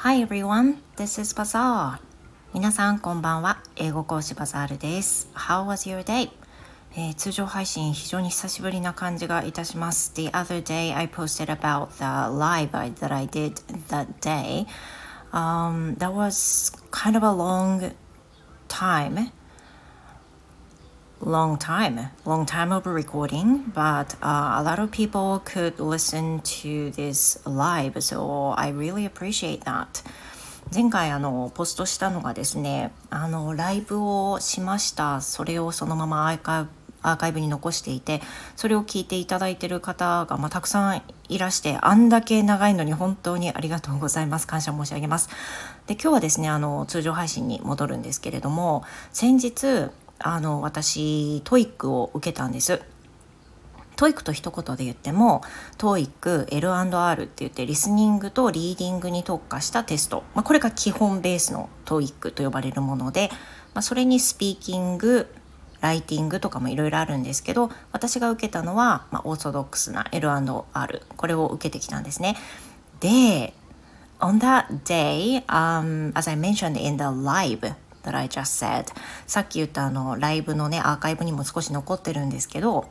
Hi everyone, this is Bazaar. 皆さんこんばんは。英語講師バザールです。How was your day? えー、通常配信非常に久しぶりな感じがいたします。The other day I posted about the live that I did that day. Um, that was kind of a long time long time, long time of recording, but uh, a lot of people could listen to this live, so I really appreciate that. 前回あのポストしたのがですねあのライブをしました。それをそのままアーカイブアーカイブに残していてそれを聞いていただいている方が、まあ、たくさんいらしてあんだけ長いのに本当にありがとうございます。感謝申し上げます。で今日はですねあの通常配信に戻るんですけれども先日あの私 TOEIC を受けたんです。 TOEIC と一言で言っても TOEIC L&R って言ってリスニングとリーディングに特化したテスト、まあ、これが基本ベースの TOEIC と呼ばれるもので、まあ、それにスピーキングライティングとかもいろいろあるんですけど私が受けたのは、まあ、オーソドックスな L&R これを受けてきたんですね。で On that day、um, as I mentioned in the live that I just said さっき言ったあのライブのねアーカイブにも少し残ってるんですけど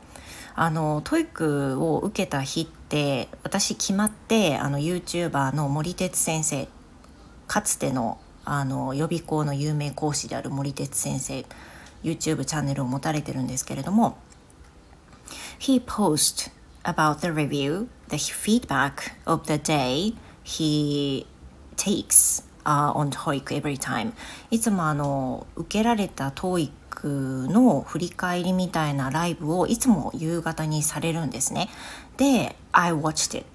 あの TOEIC を受けた日って私決まってあの YouTuber のもりてつ先生かつてのあの予備校の有名講師である森哲先生 YouTube チャンネルを持たれてるんですけれども He post about the review, the feedback of the day he takes uh, on TOEIC every time いつもあの受けられた TOEIC の振り返りみたいなライブをいつも夕方にされるんですねで I watched it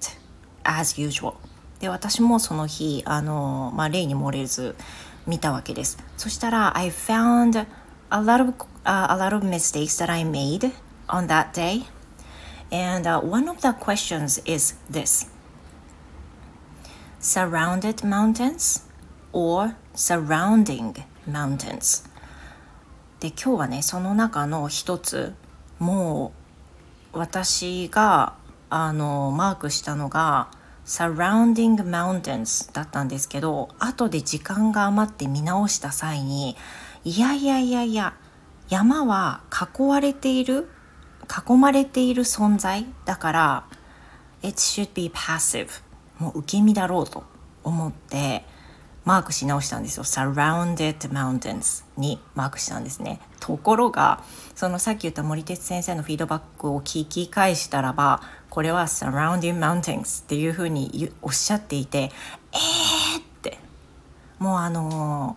as usual で私もその日あの、まあ、例に漏れず見たわけですそしたら I found a lot of、uh, a lot of mistakes that I made on that day and、uh, one of the questions is this surrounded mountains or surrounding mountains. で今日はねその中の一つもう私があのマークしたのが surrounding mountains だったんですけど後で時間が余って見直した際にいやいやいやいや山は囲われている囲まれている存在だから it should be passive もう受け身だろうと思ってマークし直したんですよ。Surrounded Mountains にマークしたんですね。ところがそのさっき言った森哲先生のフィードバックを聞き返したらばこれは Surrounding Mountains っていうふうにおっしゃっていてえーって。もうあの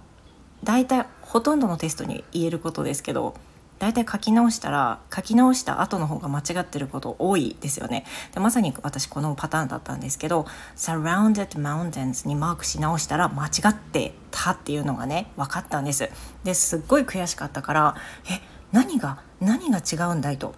ー、大体ほとんどのテストに言えることですけど大体書き直したら書き直した後の方が間違ってること多いですよね。でまさに私このパターンだったんですけど Surrounded Mountains にマークし直したら間違ってたっていうのがね分かったんです。ですっごい悔しかったからえ何が何が違うんだいと。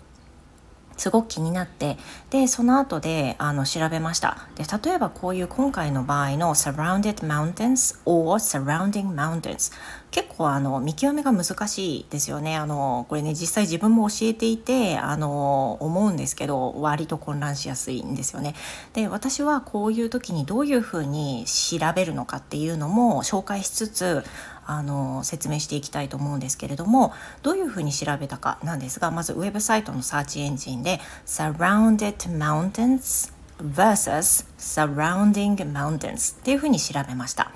すごく気になってでその後であの調べました。で例えばこういう今回の場合の surrounded mountains or surrounding mountains 結構あの見極めが難しいですよね。あのこれね実際自分も教えていてあの思うんですけど割と混乱しやすいんですよね。で私はこういう時にどういうふうに調べるのかっていうのも紹介しつつあの説明していきたいと思うんですけれどもどういうふうに調べたかなんですがまずウェブサイトのサーチエンジンで Surrounded Mountains vs Surrounding Mountains っていうふうに調べました。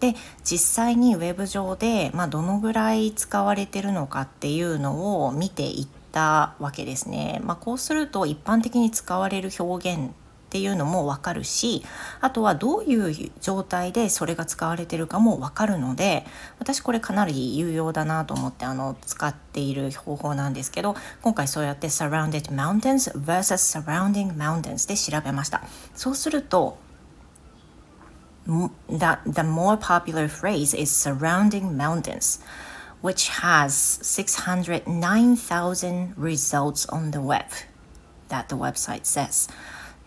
で実際にウェブ上で、まあ、どのぐらい使われてるのかっていうのを見ていったわけですね。まあ、こうすると一般的に使われる表現っていうのも分かるしあとはどういう状態でそれが使われてるかも分かるので私これかなり有用だなと思ってあの使っている方法なんですけど今回そうやって Surrounded Mountains vs Surrounding Mountains で調べましたそうすると the, the more popular phrase is surrounding mountains which has 609,000 results on the web that the website says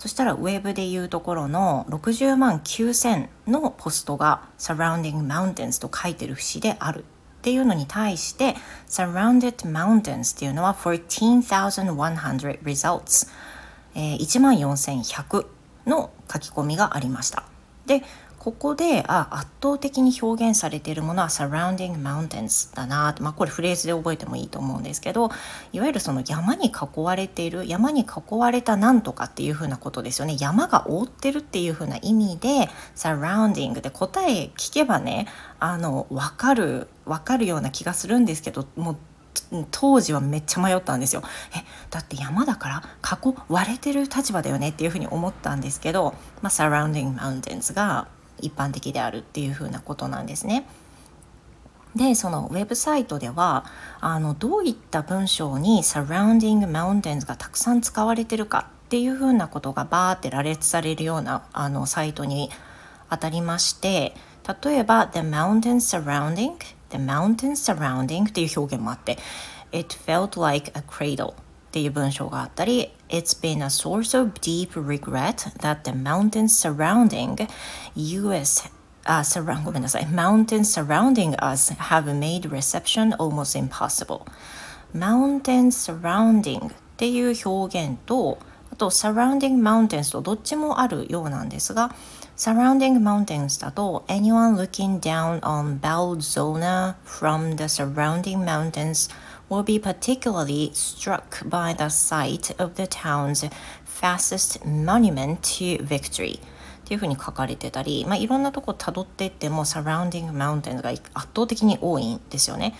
そしたらウェブでいうところの60万9000のポストが Surrounding Mountains と書いてる節であるっていうのに対して Surrounded Mountains っていうのは14,100 results、えー、14,100の書き込みがありました。でここであ圧倒的に表現されているものは surrounding mountains だなまあこれフレーズで覚えてもいいと思うんですけどいわゆるその山に囲われている山に囲われたなんとかっていうふうなことですよね山が覆ってるっていうふうな意味で surrounding で答え聞けばねあの分かる分かるような気がするんですけどもう当時はめっちゃ迷ったんですよ。えだって山だから囲われてる立場だよねっていうふうに思ったんですけど、まあ、surrounding mountains が一般的であるっていうふなことなんですね。でそのウェブサイトではあのどういった文章に Surrounding Mountains がたくさん使われてるかっていうふうなことがバーって羅列されるようなあのサイトに当たりまして例えば The Mountain Surrounding The Mountain Surrounding っていう表現もあって It felt like a cradle っていう文章があったり It's been a source of deep regret that the mountains surrounding US あ、surround ごめんなさい Mountains surrounding us have made reception almost impossible Mountains surrounding っていう表現とあと surrounding mountains とどっちもあるようなんですが surrounding mountains だと anyone looking down on Belzona from the surrounding mountains will be particularly struck by the sight of the town's fastest monument to victory っていうふうに書かれてたり、まあ、いろんなとこ辿っていっても surrounding mountains が圧倒的に多いんですよね。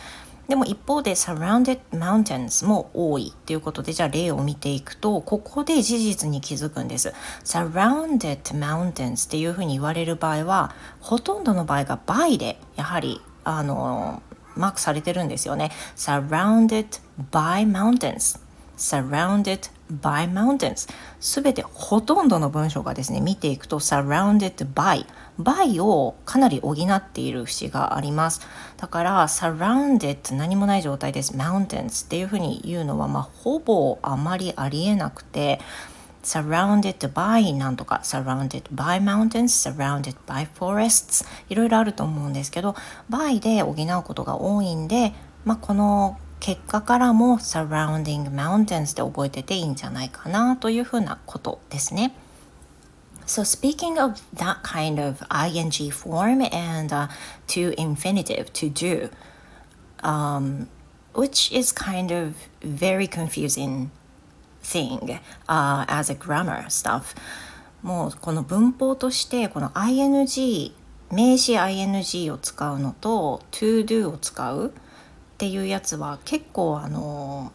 でも一方で surrounded mountains も多いっていうことでじゃあ例を見ていくとここで事実に気づくんです surrounded mountains っていうふうに言われる場合はほとんどの場合が by でやはりあのマークされてるんですよね。surrounded by mountains. Surrounded by mountains. すべてほとんどの文章がですね見ていくと surrounded by by をかなり補っている節があります。だから surrounded 何もない状態です。mountains っていうふうに言うのはまあほぼあまりありえなくて surrounded by なんとか surrounded by mountains surrounded by forests いろいろあると思うんですけど by で補うことが多いんで、まあ、この結果からも surrounding mountains で覚えてていいんじゃないかなというふうなことですね。So speaking of that kind of ing form and uh, to infinitive to do, um, which is kind of very confusing thing uh, as a grammar stuff. もうこの文法としてこの ing 名詞 ing を使うのと to do を使うっていうやつは結構あの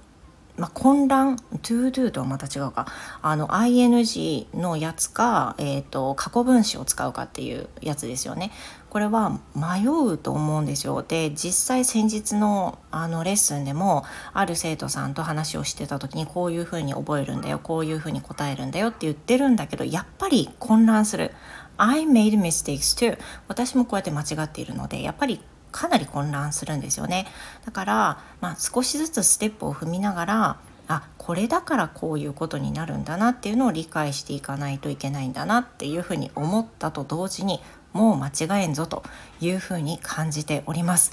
まあ、混乱 to do とはまた違うか。あの ing のやつか、えーと、過去分詞を使うかっていうやつですよね。これは迷うと思うんですよ。で実際先日のあのレッスンでもある生徒さんと話をしてた時にこういうふうに覚えるんだよこういうふうに答えるんだよって言ってるんだけどやっぱり混乱する。I made mistakes too 私もこうやって間違っているのでやっぱりかなり混乱するんですよねだから、まあ、少しずつステップを踏みながらあこれだからこういうことになるんだなっていうのを理解していかないといけないんだなっていうふうに思ったと同時にもう間違えんぞというふうに感じております。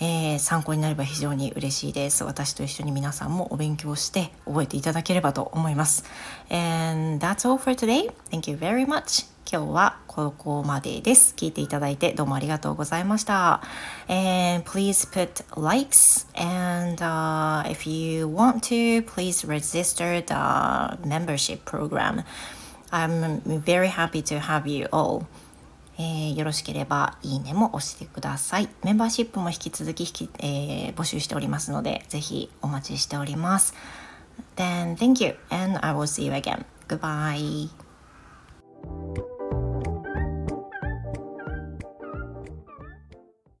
えー、参考になれば非常に嬉しいです。私と一緒に皆さんもお勉強して覚えていただければと思います。And that's all for today. Thank you very much. 今日はここまでです。聞いていただいてどうもありがとうございました。And please put likes and、uh, if you want to, please register the membership program. I'm very happy to have you all. えー、よろしければいいねも押してください。メンバーシップも引き続き引き、えー、募集しておりますので、ぜひお待ちしております。Then thank you and I will see you again. Goodbye.